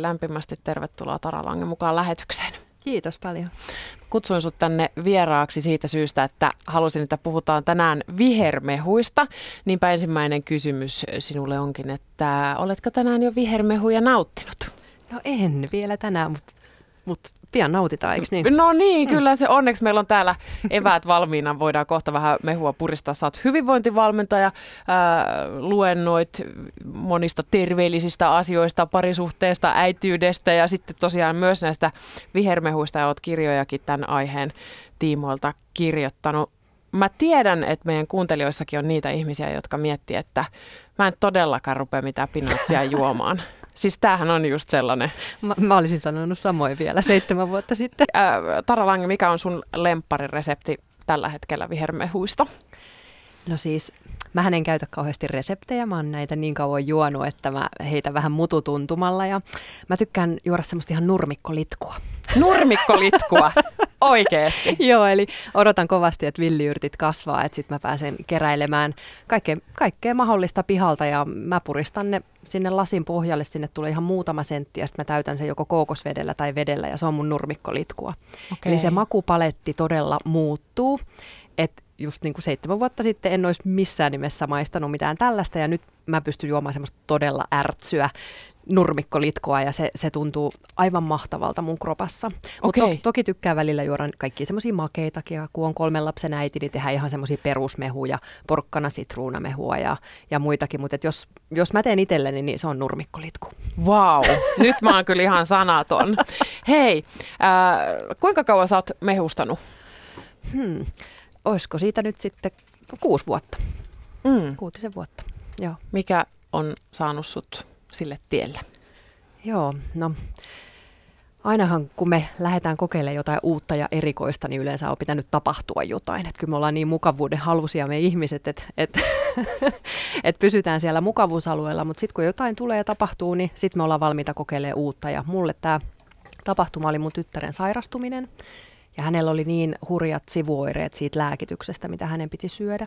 Lämpimästi tervetuloa Tara Lange mukaan lähetykseen. Kiitos paljon. Kutsuin sinut tänne vieraaksi siitä syystä, että halusin, että puhutaan tänään vihermehuista. Niinpä ensimmäinen kysymys sinulle onkin, että oletko tänään jo vihermehuja nauttinut? No en vielä tänään, mutta mut pian nautitaan, eikö niin? No niin, mm. kyllä se onneksi meillä on täällä eväät valmiina. Voidaan kohta vähän mehua puristaa. Sä oot hyvinvointivalmentaja, ää, luennoit monista terveellisistä asioista, parisuhteesta, äitiydestä ja sitten tosiaan myös näistä vihermehuista ja oot kirjojakin tämän aiheen tiimoilta kirjoittanut. Mä tiedän, että meidän kuuntelijoissakin on niitä ihmisiä, jotka miettii, että mä en todellakaan rupea mitään pinoittia juomaan. Siis tämähän on just sellainen. Mä, mä olisin sanonut samoin vielä seitsemän vuotta sitten. Ää, Tara Lange, mikä on sun lemppariresepti tällä hetkellä vihermehuista? No siis, mä en käytä kauheasti reseptejä, mä oon näitä niin kauan juonut, että mä heitä vähän mututuntumalla ja mä tykkään juoda semmoista ihan nurmikkolitkua. Nurmikkolitkua? Oikeesti? Joo, eli odotan kovasti, että villiyrtit kasvaa, että sitten mä pääsen keräilemään kaikkea, kaikkea mahdollista pihalta ja mä puristan ne sinne lasin pohjalle, sinne tulee ihan muutama sentti ja sitten mä täytän sen joko kookosvedellä tai vedellä ja se on mun nurmikkolitkua. Okay. Eli se makupaletti todella muuttuu, että just niin kuin seitsemän vuotta sitten en olisi missään nimessä maistanut mitään tällaista ja nyt mä pystyn juomaan semmoista todella ärtsyä nurmikkolitkoa ja se, se tuntuu aivan mahtavalta mun kropassa. Mutta to, toki tykkää välillä juoda kaikki semmoisia makeitakin, ja kun on kolmen lapsen äiti, niin tehdään ihan semmoisia perusmehuja, porkkana, sitruunamehua ja, ja muitakin, mutta jos, jos mä teen itselleni, niin se on nurmikkolitku. Wow, nyt mä oon kyllä ihan sanaton. Hei, äh, kuinka kauan sä oot mehustanut? Hmm olisiko siitä nyt sitten kuusi vuotta, mm. kuutisen vuotta. Joo. Mikä on saanut sut sille tielle? Joo, no ainahan kun me lähdetään kokeilemaan jotain uutta ja erikoista, niin yleensä on pitänyt tapahtua jotain. Että kyllä me ollaan niin mukavuuden halusia me ihmiset, että et, et pysytään siellä mukavuusalueella, mutta sitten kun jotain tulee ja tapahtuu, niin sitten me ollaan valmiita kokeilemaan uutta. Ja mulle tämä tapahtuma oli mun tyttären sairastuminen. Ja hänellä oli niin hurjat sivuoireet siitä lääkityksestä, mitä hänen piti syödä,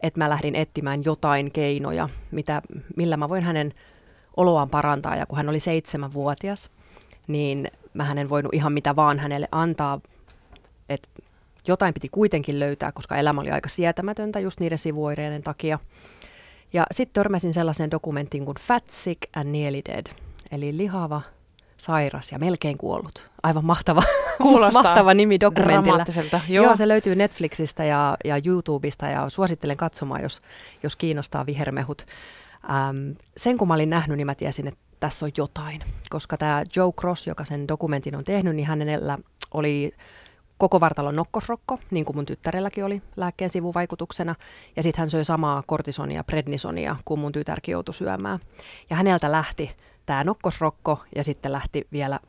että mä lähdin etsimään jotain keinoja, mitä, millä mä voin hänen oloaan parantaa. Ja kun hän oli seitsemänvuotias, niin mä hänen voinut ihan mitä vaan hänelle antaa, että jotain piti kuitenkin löytää, koska elämä oli aika sietämätöntä just niiden sivuoireiden takia. Ja sitten törmäsin sellaisen dokumentin kuin Fat, Sick and Nearly Dead, eli lihava, sairas ja melkein kuollut. Aivan mahtava, mahtava nimi dokumentilla. Joo. Joo, se löytyy Netflixistä ja, ja YouTubesta ja suosittelen katsomaan, jos, jos kiinnostaa vihermehut. Ähm, sen kun mä olin nähnyt, niin mä tiesin, että tässä on jotain. Koska tämä Joe Cross, joka sen dokumentin on tehnyt, niin hänellä oli koko vartalon nokkosrokko, niin kuin mun tyttärelläkin oli lääkkeen sivuvaikutuksena. Ja sitten hän söi samaa kortisonia, prednisonia, kuin mun tytärkin joutui syömään. Ja häneltä lähti tämä nokkosrokko ja sitten lähti vielä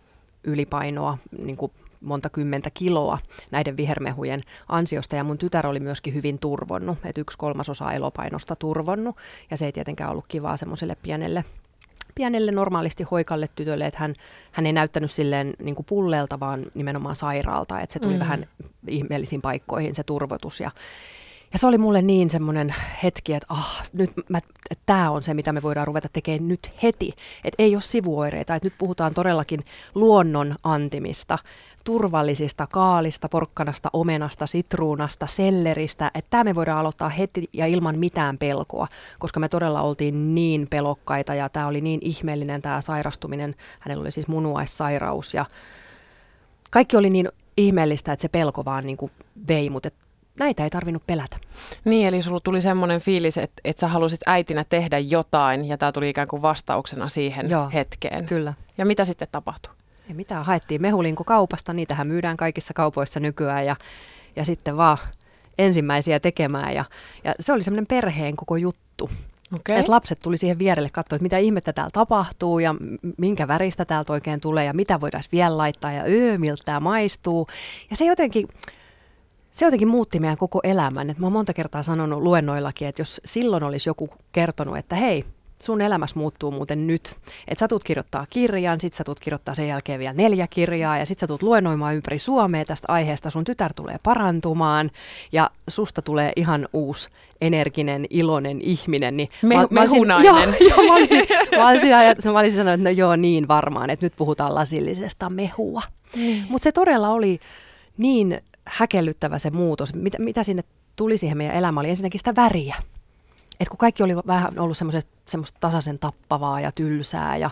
ylipainoa niin kuin monta kymmentä kiloa näiden vihermehujen ansiosta. Ja mun tytär oli myöskin hyvin turvonnut, että yksi kolmasosa elopainosta turvonnut. Ja se ei tietenkään ollut kivaa semmoiselle pienelle pienelle normaalisti hoikalle tytölle, että hän, hän ei näyttänyt silleen niin kuin pullelta, vaan nimenomaan sairaalta, että se tuli mm. vähän ihmeellisiin paikkoihin se turvotus ja ja se oli mulle niin semmoinen hetki, että ah, nyt tämä on se, mitä me voidaan ruveta tekemään nyt heti. Että ei ole sivuoireita, että nyt puhutaan todellakin luonnon antimista, turvallisista kaalista, porkkanasta, omenasta, sitruunasta, selleristä. Että tämä me voidaan aloittaa heti ja ilman mitään pelkoa, koska me todella oltiin niin pelokkaita ja tämä oli niin ihmeellinen tämä sairastuminen. Hänellä oli siis munuaissairaus ja kaikki oli niin ihmeellistä, että se pelko vaan niin kuin vei, mutta näitä ei tarvinnut pelätä. Niin, eli sulla tuli semmoinen fiilis, että, että sä halusit äitinä tehdä jotain, ja tämä tuli ikään kuin vastauksena siihen Joo, hetkeen. Kyllä. Ja mitä sitten tapahtui? Ja mitä haettiin mehulinko kaupasta, niitähän myydään kaikissa kaupoissa nykyään, ja, ja sitten vaan ensimmäisiä tekemään. Ja, ja se oli semmoinen perheen koko juttu. Okay. Että lapset tuli siihen vierelle katsoa, että mitä ihmettä täällä tapahtuu ja minkä väristä täältä oikein tulee ja mitä voidaan vielä laittaa ja öö, miltä tämä maistuu. Ja se jotenkin, se jotenkin muutti meidän koko elämän. Et mä oon monta kertaa sanonut luennoillakin, että jos silloin olisi joku kertonut, että hei, sun elämässä muuttuu muuten nyt. Että sä tulet kirjoittaa kirjan, sit sä tulet kirjoittaa sen jälkeen vielä neljä kirjaa ja sit sä tulet luennoimaan ympäri Suomea tästä aiheesta. Sun tytär tulee parantumaan ja susta tulee ihan uusi energinen, iloinen ihminen. Niin Me, mä, mehunainen. Mä olisin, joo, joo, mä olisin, mä olisin, mä olisin sanonut, että no joo niin varmaan, että nyt puhutaan lasillisesta mehua. Mm. Mutta se todella oli niin häkellyttävä se muutos. Mitä, mitä sinne tuli siihen meidän elämään, oli ensinnäkin sitä väriä. Et kun kaikki oli vähän ollut semmoista tasaisen tappavaa ja tylsää ja,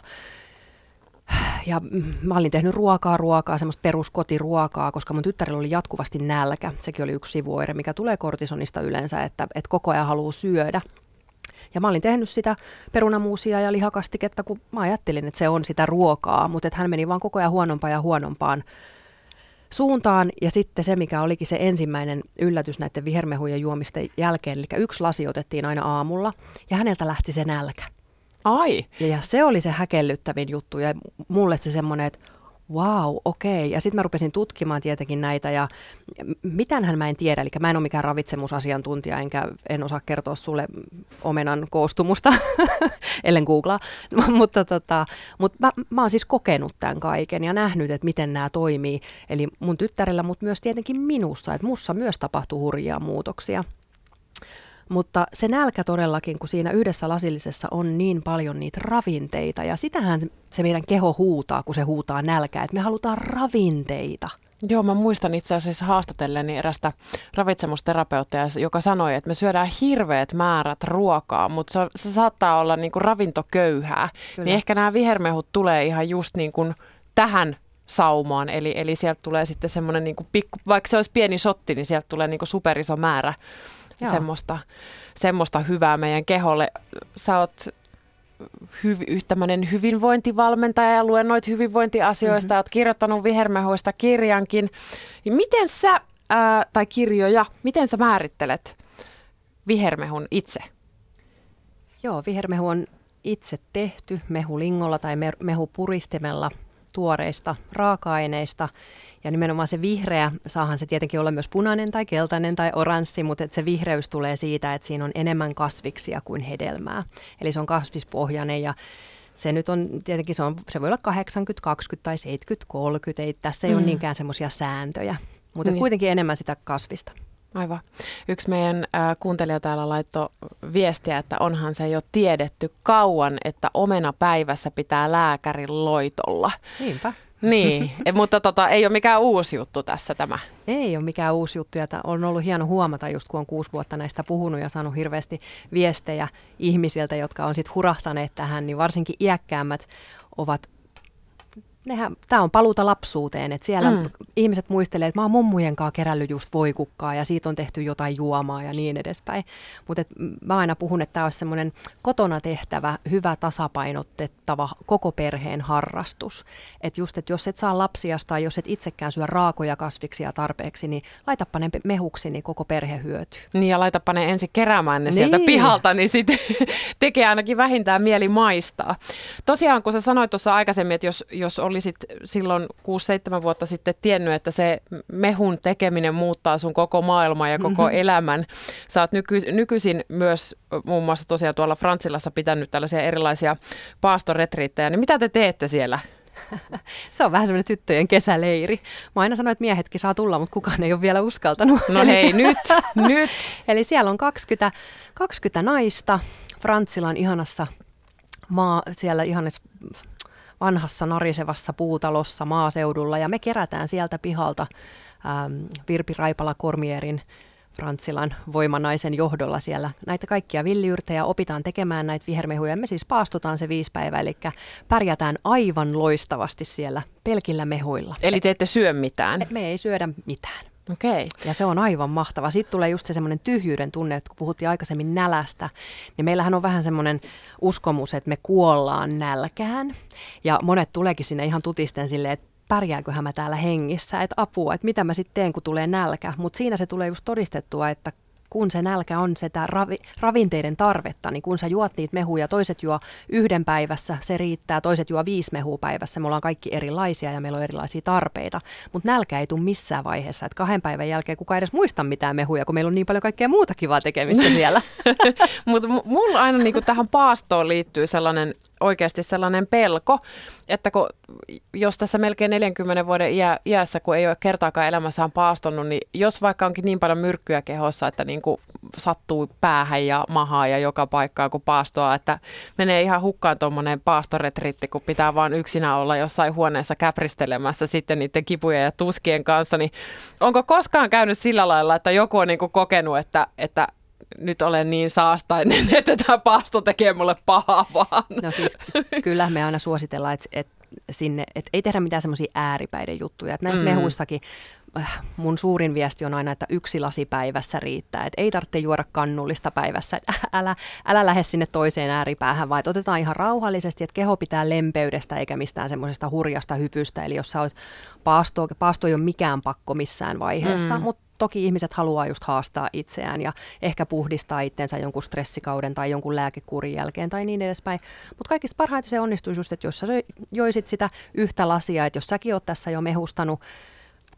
ja mä olin tehnyt ruokaa, ruokaa, semmoista peruskotiruokaa, koska mun tyttärellä oli jatkuvasti nälkä. Sekin oli yksi sivuoire, mikä tulee kortisonista yleensä, että, että koko ajan haluaa syödä. Ja mä olin tehnyt sitä perunamuusia ja lihakastiketta, kun mä ajattelin, että se on sitä ruokaa, mutta että hän meni vaan koko ajan huonompaan ja huonompaan suuntaan. Ja sitten se, mikä olikin se ensimmäinen yllätys näiden vihermehujen juomisten jälkeen, eli yksi lasi otettiin aina aamulla ja häneltä lähti se nälkä. Ai. Ja, ja se oli se häkellyttävin juttu ja mulle se semmoinen, että wow, okei. Okay. Ja sitten mä rupesin tutkimaan tietenkin näitä ja mitänhän mä en tiedä, eli mä en ole mikään ravitsemusasiantuntija, enkä en osaa kertoa sulle omenan koostumusta, ellen googlaa, mutta tota, mut mä, mä oon siis kokenut tämän kaiken ja nähnyt, että miten nämä toimii. Eli mun tyttärellä, mutta myös tietenkin minussa, että mussa myös tapahtuu hurjia muutoksia. Mutta se nälkä todellakin, kun siinä yhdessä lasillisessa on niin paljon niitä ravinteita, ja sitähän se meidän keho huutaa, kun se huutaa nälkää, että me halutaan ravinteita. Joo, mä muistan itse asiassa haastatelleni erästä ravitsemusterapeuttia, joka sanoi, että me syödään hirveät määrät ruokaa, mutta se, se saattaa olla niin kuin ravintoköyhää. Kyllä. Niin ehkä nämä vihermehut tulee ihan just niin kuin tähän saumaan, eli, eli sieltä tulee sitten semmoinen, niin pikku, vaikka se olisi pieni sotti, niin sieltä tulee niin kuin superiso määrä semmoista, semmoista hyvää meidän keholle. Sä oot hyv- tämmöinen hyvinvointivalmentaja ja luennoit hyvinvointiasioista, mm-hmm. oot kirjoittanut vihermehuista kirjankin. Miten sä, ää, tai kirjoja, miten sä määrittelet vihermehun itse? Joo, vihermehu on itse tehty mehulingolla tai mehupuristimella tuoreista raaka-aineista. Ja nimenomaan se vihreä, saahan se tietenkin olla myös punainen tai keltainen tai oranssi, mutta se vihreys tulee siitä, että siinä on enemmän kasviksia kuin hedelmää. Eli se on kasvispohjainen ja se nyt on tietenkin, se, on, se voi olla 80, 20 tai 70, 30, ei, tässä ei mm. ole niinkään semmoisia sääntöjä, mutta niin. kuitenkin enemmän sitä kasvista. Aivan. Yksi meidän äh, kuuntelija täällä laittoi viestiä, että onhan se jo tiedetty kauan, että omena päivässä pitää lääkärin loitolla. Niinpä. Niin, e, mutta tota, ei ole mikään uusi juttu tässä tämä. Ei ole mikään uusi juttu ja on ollut hieno huomata just kun on kuusi vuotta näistä puhunut ja saanut hirveästi viestejä ihmisiltä, jotka on sitten hurahtaneet tähän, niin varsinkin iäkkäämmät ovat nehän, tämä on paluuta lapsuuteen, että siellä mm. ihmiset muistelee, että mä oon mummujen kanssa kerällyt just voikukkaa ja siitä on tehty jotain juomaa ja niin edespäin. Mutta mä aina puhun, että tämä olisi semmoinen kotona tehtävä, hyvä tasapainotettava koko perheen harrastus. Että just, että jos et saa lapsia tai jos et itsekään syö raakoja kasviksia tarpeeksi, niin laitapa ne mehuksi, niin koko perhe hyötyy. Niin ja laitapa ne ensin keräämään ne niin. sieltä pihalta, niin sitten tekee ainakin vähintään mieli maistaa. Tosiaan, kun sä sanoit tuossa aikaisemmin, että jos, jos olisit silloin 6-7 vuotta sitten tiennyt, että se mehun tekeminen muuttaa sun koko maailmaa ja koko mm-hmm. elämän. Sä oot nyky- nykyisin myös muun muassa tosiaan tuolla Frantsilassa pitänyt tällaisia erilaisia paastoretriittejä, niin mitä te teette siellä? Se on vähän semmoinen tyttöjen kesäleiri. Mä aina sanoin, että miehetkin saa tulla, mutta kukaan ei ole vielä uskaltanut. No hei, nyt, nyt. Eli siellä on 20, 20 naista Frantsilan ihanassa maa, siellä ihanassa vanhassa narisevassa puutalossa maaseudulla ja me kerätään sieltä pihalta ähm, Virpi Raipala Kormierin Frantsilan voimanaisen johdolla siellä näitä kaikkia villiyrtejä opitaan tekemään näitä vihermehuja. Me siis paastutaan se viisi päivää, eli pärjätään aivan loistavasti siellä pelkillä mehuilla. Eli te ette syö mitään? Me ei syödä mitään. Okay. Ja se on aivan mahtava. Sitten tulee just se semmoinen tyhjyyden tunne, että kun puhuttiin aikaisemmin nälästä, niin meillähän on vähän semmoinen uskomus, että me kuollaan nälkään. Ja monet tuleekin sinne ihan tutisten silleen, että pärjääköhän mä täällä hengissä, että apua, että mitä mä sitten teen, kun tulee nälkä. Mutta siinä se tulee just todistettua, että kun se nälkä on sitä ravi, ravinteiden tarvetta, niin kun sä juot niitä mehuja, toiset juo yhden päivässä, se riittää, toiset juo viisi mehua päivässä, me ollaan kaikki erilaisia ja meillä on erilaisia tarpeita, mutta nälkä ei tule missään vaiheessa, että kahden päivän jälkeen kukaan edes muista mitään mehuja, kun meillä on niin paljon kaikkea muuta kivaa tekemistä siellä. mutta mulla aina niin tähän paastoon liittyy sellainen oikeasti sellainen pelko, että kun, jos tässä melkein 40 vuoden iä, iässä, kun ei ole kertaakaan elämässään paastonut, niin jos vaikka onkin niin paljon myrkkyä kehossa, että niin kuin sattuu päähän ja mahaa ja joka paikkaan kun paastoa, että menee ihan hukkaan tuommoinen paastoretritti, kun pitää vaan yksinä olla jossain huoneessa käpristelemässä sitten niiden kipujen ja tuskien kanssa, niin onko koskaan käynyt sillä lailla, että joku on niin kuin kokenut, että, että nyt olen niin saastainen, että tämä paasto tekee mulle pahaa vaan. No siis kyllä me aina suositellaan, että, että sinne, että ei tehdä mitään semmoisia ääripäiden juttuja. Että näissä mm. mehuissakin mun suurin viesti on aina, että yksi lasi päivässä riittää. Että ei tarvitse juoda kannullista päivässä. Älä, älä lähde sinne toiseen ääripäähän, vaan otetaan ihan rauhallisesti, että keho pitää lempeydestä eikä mistään semmoisesta hurjasta hypystä. Eli jos sä oot paasto, paasto ei ole mikään pakko missään vaiheessa, mm. mutta toki ihmiset haluaa just haastaa itseään ja ehkä puhdistaa itsensä jonkun stressikauden tai jonkun lääkekurin jälkeen tai niin edespäin. Mutta kaikista parhaiten se onnistuisi just, että jos sä joisit sitä yhtä lasia, että jos säkin oot tässä jo mehustanut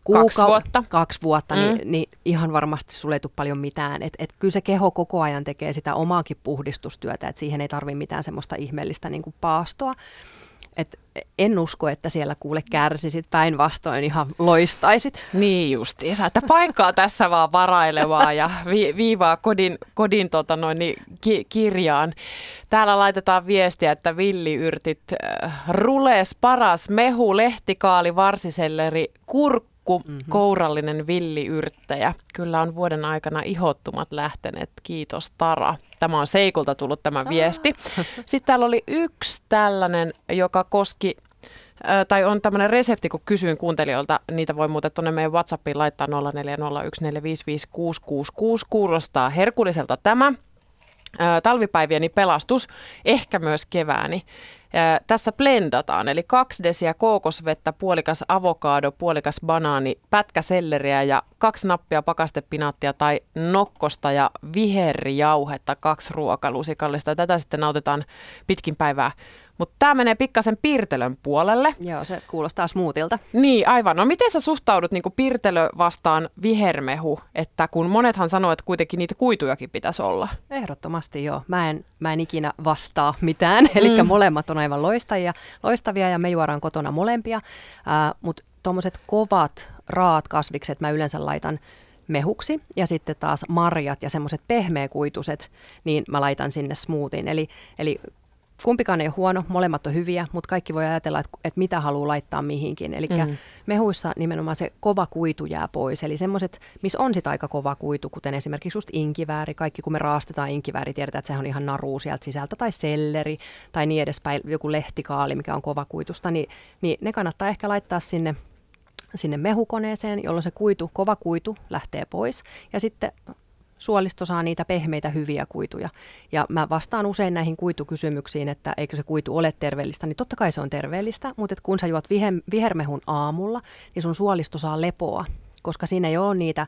kuuka- kaksi vuotta, kaksi vuotta niin, mm. niin, niin ihan varmasti sulle ei tule paljon mitään. Et, et kyllä se keho koko ajan tekee sitä omaakin puhdistustyötä, että siihen ei tarvitse mitään semmoista ihmeellistä niin kuin paastoa. Et en usko, että siellä kuule kärsisit, päinvastoin ihan loistaisit. Niin justiinsa, että paikkaa tässä vaan varailevaa ja vi- viivaa kodin, kodin tota noin, niin ki- kirjaan. Täällä laitetaan viestiä, että villiyrtit, äh, rules, paras, mehu, lehtikaali, varsiselleri, kurkku, mm-hmm. kourallinen villiyrttäjä. Kyllä on vuoden aikana ihottumat lähteneet. Kiitos Tara. Tämä on Seikulta tullut tämä viesti. Sitten täällä oli yksi tällainen, joka koski tai on tämmöinen resepti, kun kysyin kuuntelijoilta, niitä voi muuten tuonne meidän WhatsAppiin laittaa 0401455666. Kuulostaa herkulliselta tämä. Talvipäivieni pelastus, ehkä myös kevääni. Tässä blendataan, eli kaksi desiä kookosvettä, puolikas avokaado, puolikas banaani, pätkä selleriä ja kaksi nappia pakastepinaattia tai nokkosta ja viherjauhetta, kaksi ruokalusikallista. Tätä sitten nautitaan pitkin päivää mutta tämä menee pikkasen pirtelön puolelle. Joo, se kuulostaa smoothilta. Niin, aivan. No miten sä suhtaudut niin pirtelö vastaan vihermehu, että kun monethan sanoo, että kuitenkin niitä kuitujakin pitäisi olla? Ehdottomasti joo. Mä en, mä en ikinä vastaa mitään, eli mm. molemmat on aivan loistajia, loistavia ja me juodaan kotona molempia, äh, mutta tuommoiset kovat, raat kasvikset mä yleensä laitan mehuksi ja sitten taas marjat ja semmoiset pehmeäkuituset, niin mä laitan sinne smoothiin. Eli, eli kumpikaan ei ole huono, molemmat on hyviä, mutta kaikki voi ajatella, että, että mitä haluaa laittaa mihinkin. Eli mm. mehuissa nimenomaan se kova kuitu jää pois. Eli semmoiset, missä on sitä aika kova kuitu, kuten esimerkiksi just inkivääri. Kaikki kun me raastetaan inkivääri, tiedetään, että se on ihan naru sieltä sisältä. Tai selleri tai niin edespäin, joku lehtikaali, mikä on kova kuitusta. Niin, niin ne kannattaa ehkä laittaa sinne sinne mehukoneeseen, jolloin se kuitu, kova kuitu lähtee pois. Ja sitten suolisto saa niitä pehmeitä hyviä kuituja. Ja mä vastaan usein näihin kuitukysymyksiin, että eikö se kuitu ole terveellistä, niin totta kai se on terveellistä, mutta kun sä juot vihermehun aamulla, niin sun suolisto saa lepoa, koska siinä ei ole niitä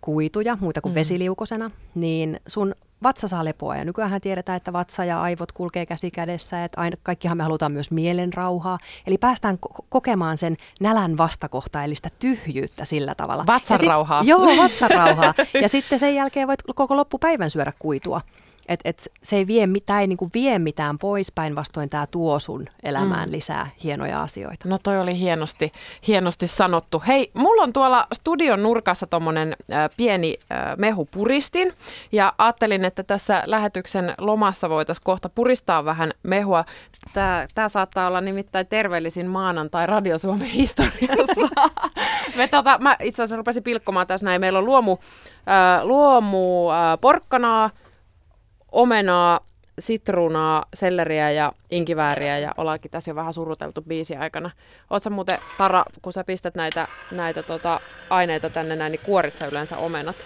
kuituja, muita kuin mm. vesiliukosena, niin sun vatsa saa lepoa. Ja nykyään tiedetään, että vatsa ja aivot kulkee käsi kädessä, että aina, kaikkihan me halutaan myös mielen rauhaa. Eli päästään ko- kokemaan sen nälän vastakohtaa, eli sitä tyhjyyttä sillä tavalla. Vatsan rauhaa. Joo, vatsan rauhaa. ja sitten sen jälkeen voit koko loppupäivän syödä kuitua. Et, et se ei vie, tämä ei niinku vie mitään pois, päinvastoin tämä tuo sun elämään mm. lisää hienoja asioita. No toi oli hienosti, hienosti sanottu. Hei, mulla on tuolla studion nurkassa tommonen äh, pieni äh, mehupuristin ja ajattelin, että tässä lähetyksen lomassa voitaisiin kohta puristaa vähän mehua. Tämä saattaa olla nimittäin terveellisin maanantai Radio Suomen historiassa. Me tota, mä itse asiassa rupesin pilkkomaan tässä näin. Meillä on luomu, äh, luomu äh, porkkanaa, omenaa, sitruunaa, selleriä ja inkivääriä ja ollaankin tässä jo vähän suruteltu biisi aikana. Oletko muuten, Tara, kun sä pistät näitä, näitä tota, aineita tänne näin, niin kuorit sä yleensä omenat?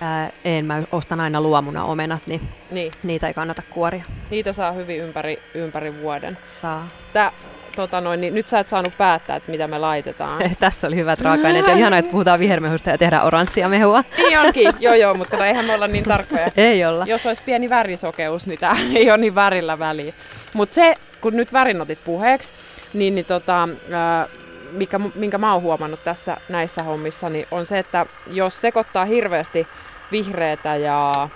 Ää, en, mä ostan aina luomuna omenat, niin, niin. niitä ei kannata kuoria. Niitä saa hyvin ympäri, ympäri vuoden. Saa. Tää, tota noin, niin nyt sä et saanut päättää, että mitä me laitetaan. Tässä oli hyvät raaka-aineet ja ihanaa, että puhutaan vihermehusta ja tehdään oranssia mehua. Niin onkin, joo joo, mutta no, eihän me olla niin tarkkoja. Ei olla. Jos olisi pieni värisokeus, niin tämä ei ole niin värillä väliä. Mutta se, kun nyt värin otit puheeksi, niin, niin tota, ää, mikä, minkä mä oon huomannut tässä näissä hommissa, niin on se, että jos sekoittaa hirveästi vihreätä ja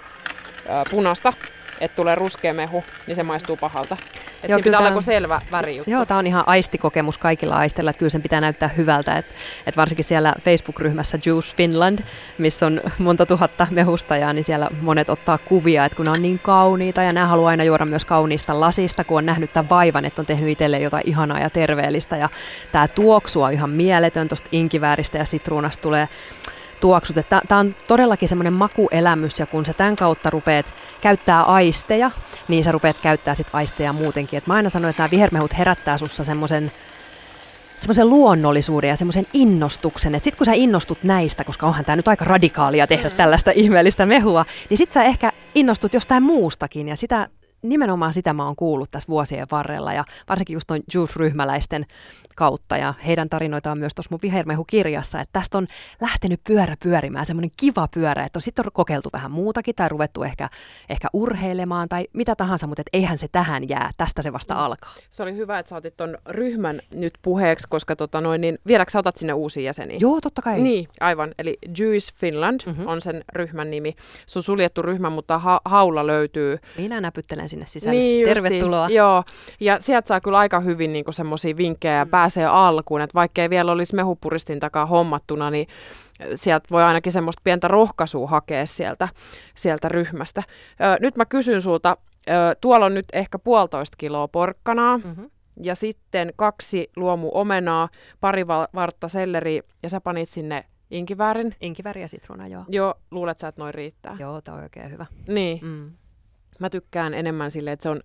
ää, punasta, että tulee ruskea mehu, niin se maistuu pahalta. Et Joo, pitää olla selvä väri Joo, tämä on ihan aistikokemus kaikilla aisteilla, että kyllä sen pitää näyttää hyvältä. Että et varsinkin siellä Facebook-ryhmässä Juice Finland, missä on monta tuhatta mehustajaa, niin siellä monet ottaa kuvia, että kun ne on niin kauniita ja nämä haluaa aina juoda myös kauniista lasista, kun on nähnyt tämän vaivan, että on tehnyt itselleen jotain ihanaa ja terveellistä. Ja tämä tuoksu on ihan mieletön, tuosta inkivääristä ja sitruunasta tulee tuoksut. Tämä on todellakin semmoinen makuelämys ja kun sä tämän kautta rupeat käyttää aisteja, niin sä rupeat käyttää sit aisteja muutenkin. Et mä aina sanon, että nämä vihermehut herättää sussa semmoisen semmoisen luonnollisuuden ja semmoisen innostuksen, että sit kun sä innostut näistä, koska onhan tämä nyt aika radikaalia tehdä mm. tällaista ihmeellistä mehua, niin sit sä ehkä innostut jostain muustakin ja sitä nimenomaan sitä mä oon kuullut tässä vuosien varrella ja varsinkin just noin Juice-ryhmäläisten kautta ja heidän tarinoitaan myös tuossa mun vihermehu-kirjassa, että tästä on lähtenyt pyörä pyörimään, semmoinen kiva pyörä, että on sitten kokeiltu vähän muutakin tai ruvettu ehkä, ehkä urheilemaan tai mitä tahansa, mutta et eihän se tähän jää, tästä se vasta mm. alkaa. Se oli hyvä, että sä otit ton ryhmän nyt puheeksi, koska tota noin, niin vieläkö sä otat sinne uusia jäseniä? Joo, totta kai. Niin, aivan. Eli Jewish Finland mm-hmm. on sen ryhmän nimi. Se on suljettu ryhmä, mutta ha- haula löytyy. Minä näpyttelen sinne sisälle. Niin Tervetuloa. Justiin. Joo, ja sieltä saa kyllä aika hyvin niin semmoisia vinkkejä ja mm. pääsee alkuun, että vaikka ei vielä olisi mehupuristin takaa hommattuna, niin sieltä voi ainakin semmoista pientä rohkaisua hakea sieltä, sieltä ryhmästä. Ö, nyt mä kysyn sulta, ö, tuolla on nyt ehkä puolitoista kiloa porkkanaa, mm-hmm. ja sitten kaksi luomu omenaa, pari vartta selleri, ja sä panit sinne inkiväärin. Inkivääri ja sitruuna, joo. Joo, luulet sä, että noin riittää? Joo, tämä on oikein hyvä. Niin. Mm. Mä tykkään enemmän sille, että se on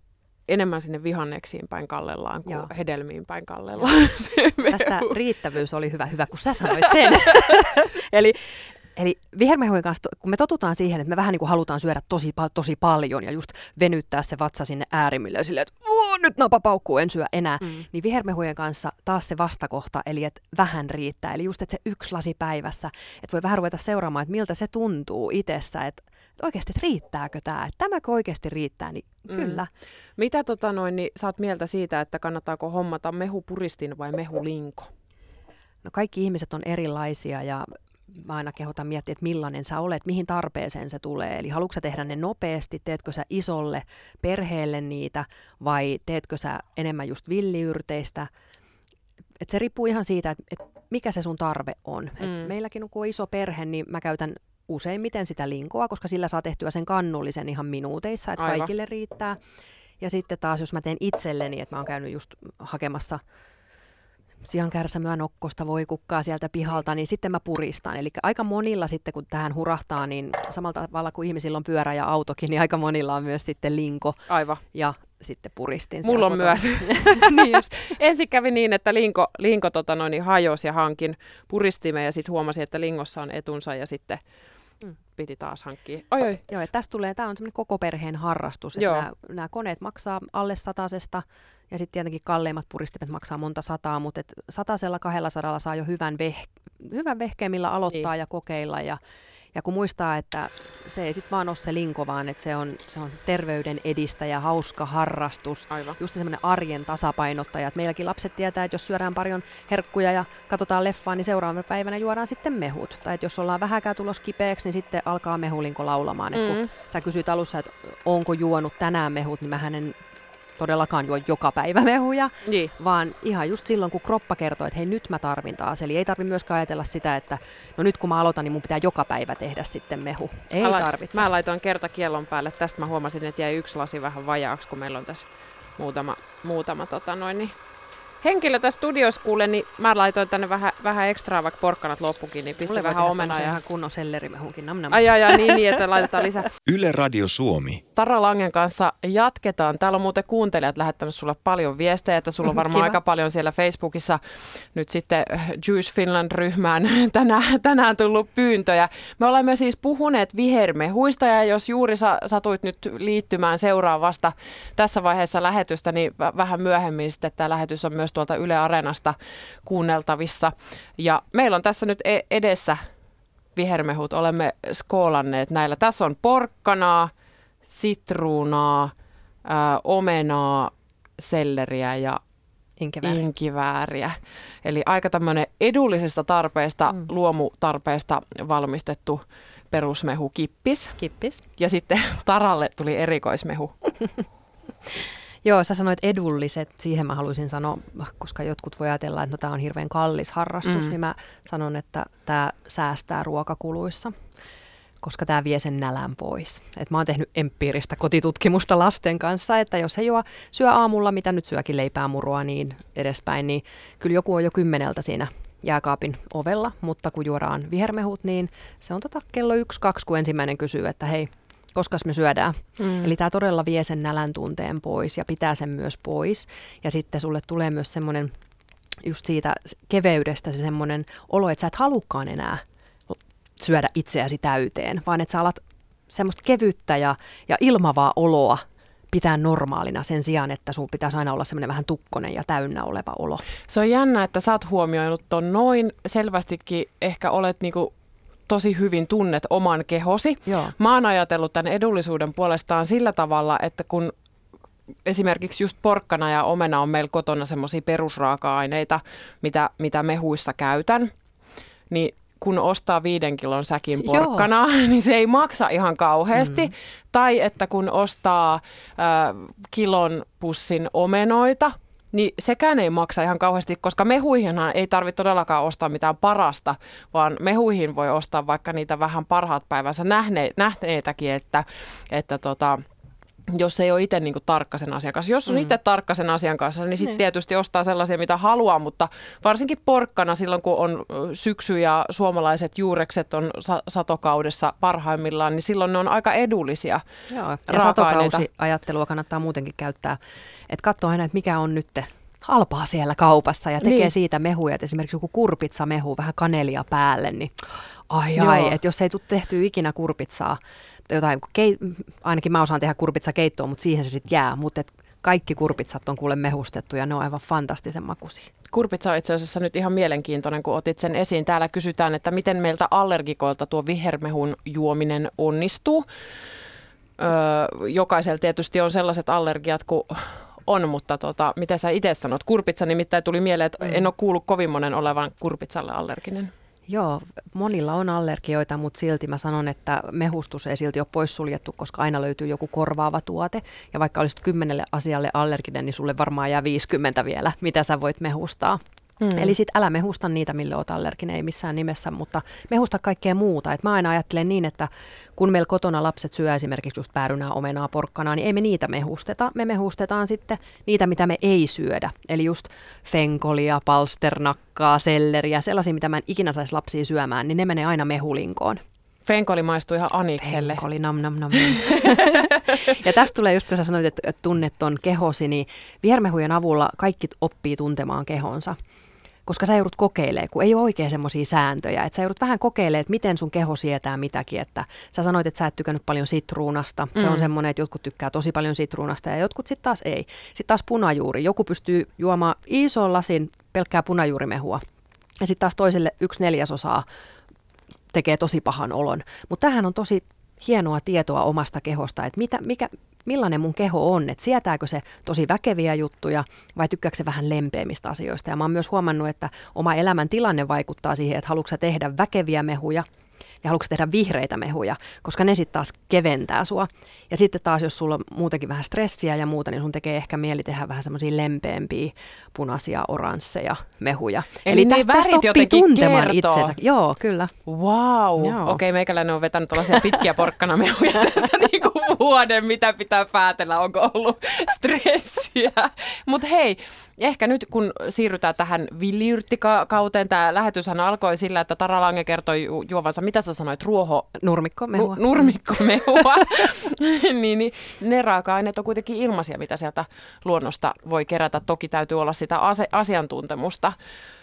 enemmän sinne vihanneksiin päin kallellaan kuin Joo. hedelmiin päin kallellaan. Tästä riittävyys oli hyvä, hyvä kun sä sanoit sen. Eli Eli vihermehujen kanssa, kun me totutaan siihen, että me vähän niin kuin halutaan syödä tosi, tosi paljon ja just venyttää se vatsa sinne äärimmille silleen, että nyt napa paukkuu, en syö enää, mm. niin vihermehujen kanssa taas se vastakohta, eli että vähän riittää. Eli just, että se yksi lasi päivässä, että voi vähän ruveta seuraamaan, että miltä se tuntuu itsessä, että oikeasti, että riittääkö tämä, että tämäkö oikeasti riittää, niin mm. kyllä. Mitä tota noin, niin saat mieltä siitä, että kannattaako hommata mehupuristin vai mehulinko? No kaikki ihmiset on erilaisia ja mä aina kehotan miettiä, että millainen sä olet, mihin tarpeeseen se tulee. Eli haluatko sä tehdä ne nopeasti, teetkö sä isolle perheelle niitä vai teetkö sä enemmän just villiyrteistä. Et se riippuu ihan siitä, että et mikä se sun tarve on. Mm. Et meilläkin kun on iso perhe, niin mä käytän useimmiten sitä linkoa, koska sillä saa tehtyä sen kannullisen ihan minuuteissa, että Aivan. kaikille riittää. Ja sitten taas, jos mä teen itselleni, että mä oon käynyt just hakemassa sian kärsämyä nokkosta voi kukkaa sieltä pihalta, niin sitten mä puristan. Eli aika monilla sitten, kun tähän hurahtaa, niin samalla tavalla kuin ihmisillä on pyörä ja autokin, niin aika monilla on myös sitten linko. Aivan. Ja sitten puristin. Mulla on kotona. myös. niin just. Ensin kävi niin, että linko, linko tota noin, niin hajosi ja hankin puristimme ja sitten huomasin, että lingossa on etunsa ja sitten mm. piti taas hankkia. Oi, oi. Joo, että tästä tulee, tämä on semmoinen koko perheen harrastus. Joo. Nämä, nämä koneet maksaa alle satasesta ja sitten tietenkin kalleimmat puristimet maksaa monta sataa, mutta et satasella kahdella sadalla saa jo hyvän, veh- hyvän vehkeen, millä aloittaa niin. ja kokeilla. Ja, ja kun muistaa, että se ei sitten vaan ole se linko, vaan että se on, se on terveyden edistäjä, hauska harrastus, Aivan. just semmoinen arjen tasapainottaja. Et meilläkin lapset tietää, että jos syödään paljon herkkuja ja katsotaan leffaa, niin seuraavana päivänä juodaan sitten mehut. Tai että jos ollaan vähäkään tulos kipeäksi, niin sitten alkaa mehulinko laulamaan. Et kun mm. sä kysyt alussa, että onko juonut tänään mehut, niin mä hänen todellakaan juo joka päivä mehuja, niin. vaan ihan just silloin, kun kroppa kertoo, että hei nyt mä tarvin taas. Eli ei tarvi myöskään ajatella sitä, että no nyt kun mä aloitan, niin mun pitää joka päivä tehdä sitten mehu. Ei mä tarvitse. Mä laitoin kerta kiellon päälle. Tästä mä huomasin, että jäi yksi lasi vähän vajaaksi, kun meillä on tässä muutama, muutama tota noin, niin henkilö tässä studiossa kuule, niin mä laitoin tänne vähän, vähän ekstraa, vaikka porkkanat loppukin, niin pistä vähän omenaa. Ja... ihan kunnon sellerimehunkin. Nam, nam. Ai, ai, ai, niin, niin, että laitetaan lisää. Yle Radio Suomi. Tara Langen kanssa jatketaan. Täällä on muuten kuuntelijat lähettänyt sulle paljon viestejä, että sulla on varmaan Kiva. aika paljon siellä Facebookissa nyt sitten Jewish Finland-ryhmään tänään, tänään tullut pyyntöjä. Me olemme siis puhuneet vihermehuista ja jos juuri sa, satuit nyt liittymään seuraavasta tässä vaiheessa lähetystä, niin vähän myöhemmin sitten tämä lähetys on myös myös tuolta Yle Areenasta kuunneltavissa. Ja meillä on tässä nyt e- edessä vihermehut, olemme skoolanneet näillä. Tässä on porkkanaa, sitruunaa, ää, omenaa, selleriä ja Inkivääri. inkivääriä. Eli aika tämmöinen edullisesta tarpeesta, mm. luomutarpeesta valmistettu perusmehu kippis. Kippis. Ja sitten Taralle tuli erikoismehu. Joo, sä sanoit edulliset, siihen mä haluaisin sanoa, koska jotkut voi ajatella, että no, tämä on hirveän kallis harrastus, mm. niin mä sanon, että tämä säästää ruokakuluissa koska tämä vie sen nälän pois. Et mä oon tehnyt empiiristä kotitutkimusta lasten kanssa, että jos he juo, syö aamulla, mitä nyt syökin leipää, murua niin edespäin, niin kyllä joku on jo kymmeneltä siinä jääkaapin ovella, mutta kun juodaan vihermehut, niin se on tota kello yksi, kaksi, kun ensimmäinen kysyy, että hei, koska me syödään. Mm. Eli tämä todella vie sen nälän tunteen pois ja pitää sen myös pois. Ja sitten sulle tulee myös semmoinen just siitä keveydestä se semmoinen olo, että sä et halukkaan enää syödä itseäsi täyteen, vaan että sä alat semmoista kevyttä ja, ja ilmavaa oloa pitää normaalina sen sijaan, että sun pitäisi aina olla semmoinen vähän tukkonen ja täynnä oleva olo. Se on jännä, että sä oot huomioinut ton noin. Selvästikin ehkä olet niinku tosi hyvin tunnet oman kehosi. Joo. Mä oon ajatellut tämän edullisuuden puolestaan sillä tavalla, että kun esimerkiksi just porkkana ja omena on meillä kotona semmoisia perusraaka-aineita, mitä, mitä mehuissa käytän, niin kun ostaa viiden kilon säkin porkkana, Joo. niin se ei maksa ihan kauheasti. Mm. Tai että kun ostaa äh, kilon pussin omenoita, niin sekään ei maksa ihan kauheasti, koska mehuihinhan ei tarvitse todellakaan ostaa mitään parasta, vaan mehuihin voi ostaa vaikka niitä vähän parhaat päivänsä nähne, nähneitäkin, että, että tota, jos ei ole itse niin tarkka sen asian kanssa. Jos on mm. itse tarkka sen asian kanssa, niin sitten niin. tietysti ostaa sellaisia, mitä haluaa, mutta varsinkin porkkana silloin, kun on syksy ja suomalaiset juurekset on sa- satokaudessa parhaimmillaan, niin silloin ne on aika edullisia Joo, ja satokausiajattelua kannattaa muutenkin käyttää, että katsoo aina, että mikä on nyt halpaa siellä kaupassa ja tekee niin. siitä mehuja, että esimerkiksi joku kurpitsamehu, vähän kanelia päälle, niin ai ai, että jos ei tule tehty ikinä kurpitsaa, jotain, kei, ainakin mä osaan tehdä kurpitsakeittoa, mutta siihen se sitten jää. Mutta kaikki kurpitsat on kuule mehustettu ja ne on aivan fantastisen makuisia. Kurpitsa on itse asiassa nyt ihan mielenkiintoinen, kun otit sen esiin. Täällä kysytään, että miten meiltä allergikoilta tuo vihermehun juominen onnistuu. Öö, jokaisella tietysti on sellaiset allergiat, kun on, mutta tota, mitä sä itse sanot? Kurpitsa nimittäin tuli mieleen, että mm. en ole kuullut kovin monen olevan kurpitsalle allerginen. Joo, monilla on allergioita, mutta silti mä sanon, että mehustus ei silti ole poissuljettu, koska aina löytyy joku korvaava tuote. Ja vaikka olisit kymmenelle asialle allerginen, niin sulle varmaan jää 50 vielä, mitä sä voit mehustaa. Mm. Eli sitten älä mehusta niitä, mille oot allerginen, ei missään nimessä, mutta mehusta kaikkea muuta. Et mä aina ajattelen niin, että kun meillä kotona lapset syö esimerkiksi just päärynää, omenaa, porkkanaa, niin ei me niitä mehusteta. Me mehustetaan sitten niitä, mitä me ei syödä. Eli just fenkolia, palsternakkaa, selleriä, sellaisia, mitä mä en ikinä saisi lapsia syömään, niin ne menee aina mehulinkoon. Fenkoli maistuu ihan anikselle. Fenkoli, nam nam nam. ja tästä tulee just, kun sä sanoit, että tunnet ton kehosi, niin vihermehujen avulla kaikki oppii tuntemaan kehonsa koska sä joudut kokeilemaan, kun ei ole oikein semmoisia sääntöjä. Että sä joudut vähän kokeilemaan, että miten sun keho sietää mitäkin. Että sä sanoit, että sä et tykännyt paljon sitruunasta. Se mm. on semmoinen, että jotkut tykkää tosi paljon sitruunasta ja jotkut sitten taas ei. Sitten taas punajuuri. Joku pystyy juomaan ison lasin pelkkää punajuurimehua. Ja sitten taas toiselle yksi neljäsosaa tekee tosi pahan olon. Mutta tähän on tosi hienoa tietoa omasta kehosta, että mitä, mikä, millainen mun keho on, että sietääkö se tosi väkeviä juttuja vai tykkääkö se vähän lempeämistä asioista. Ja mä oon myös huomannut, että oma elämän tilanne vaikuttaa siihen, että haluatko tehdä väkeviä mehuja ja haluatko tehdä vihreitä mehuja, koska ne sitten taas keventää sua. Ja sitten taas, jos sulla on muutenkin vähän stressiä ja muuta, niin sun tekee ehkä mieli tehdä vähän semmoisia lempeämpiä punaisia, oransseja mehuja. Eli, Eli tästä, tästä oppii tuntemaan kertoo. itsensä. Joo, kyllä. Wow. Okei, okay, meikäläinen on vetänyt tällaisia pitkiä porkkanamehuja tässä niinku vuoden, mitä pitää päätellä, onko ollut stressiä. Mutta hei, ehkä nyt kun siirrytään tähän villiyrttikauteen, tämä lähetyshän alkoi sillä, että Tara Lange kertoi ju- juovansa, mitä sä sanoit, ruoho... Nurmikkomehua. Nu- nurmikkomehua. niin, niin, ne raaka-aineet on kuitenkin ilmaisia, mitä sieltä luonnosta voi kerätä. Toki täytyy olla sitä ase- asiantuntemusta.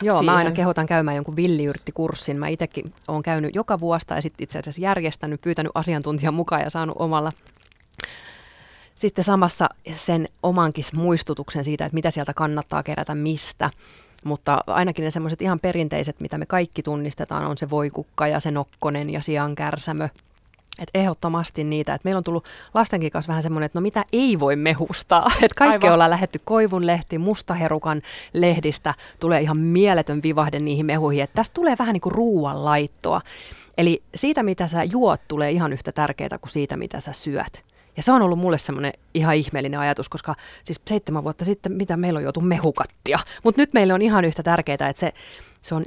Joo, siihen. mä aina kehotan käymään jonkun villiyrttikurssin. Mä itsekin olen käynyt joka vuosta ja sitten itse asiassa järjestänyt, pyytänyt asiantuntijan mukaan ja saanut omalla sitten samassa sen omankin muistutuksen siitä, että mitä sieltä kannattaa kerätä mistä. Mutta ainakin ne semmoiset ihan perinteiset, mitä me kaikki tunnistetaan, on se voikukka ja se nokkonen ja sian kärsämö. Et ehdottomasti niitä, että meillä on tullut lastenkin kanssa vähän semmoinen, että no mitä ei voi mehustaa. Että kaikki Aivan. ollaan lähetty koivun lehti, mustaherukan lehdistä, tulee ihan mieletön vivahde niihin mehuihin. Että tästä tulee vähän niin kuin ruuan laittoa. Eli siitä, mitä sä juot, tulee ihan yhtä tärkeää kuin siitä, mitä sä syöt. Ja se on ollut mulle semmoinen ihan ihmeellinen ajatus, koska siis seitsemän vuotta sitten, mitä meillä on joutu mehukattia. Mutta nyt meille on ihan yhtä tärkeää, että se, se on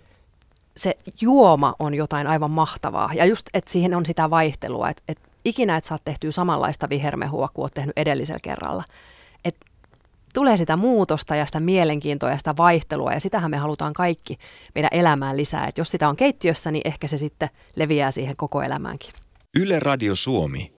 se juoma on jotain aivan mahtavaa. Ja just, että siihen on sitä vaihtelua, että, että ikinä et saa tehtyä samanlaista vihermehua kuin olet tehnyt edellisellä kerralla. Että tulee sitä muutosta ja sitä mielenkiintoa ja sitä vaihtelua ja sitähän me halutaan kaikki meidän elämään lisää. Että jos sitä on keittiössä, niin ehkä se sitten leviää siihen koko elämäänkin. Yle Radio Suomi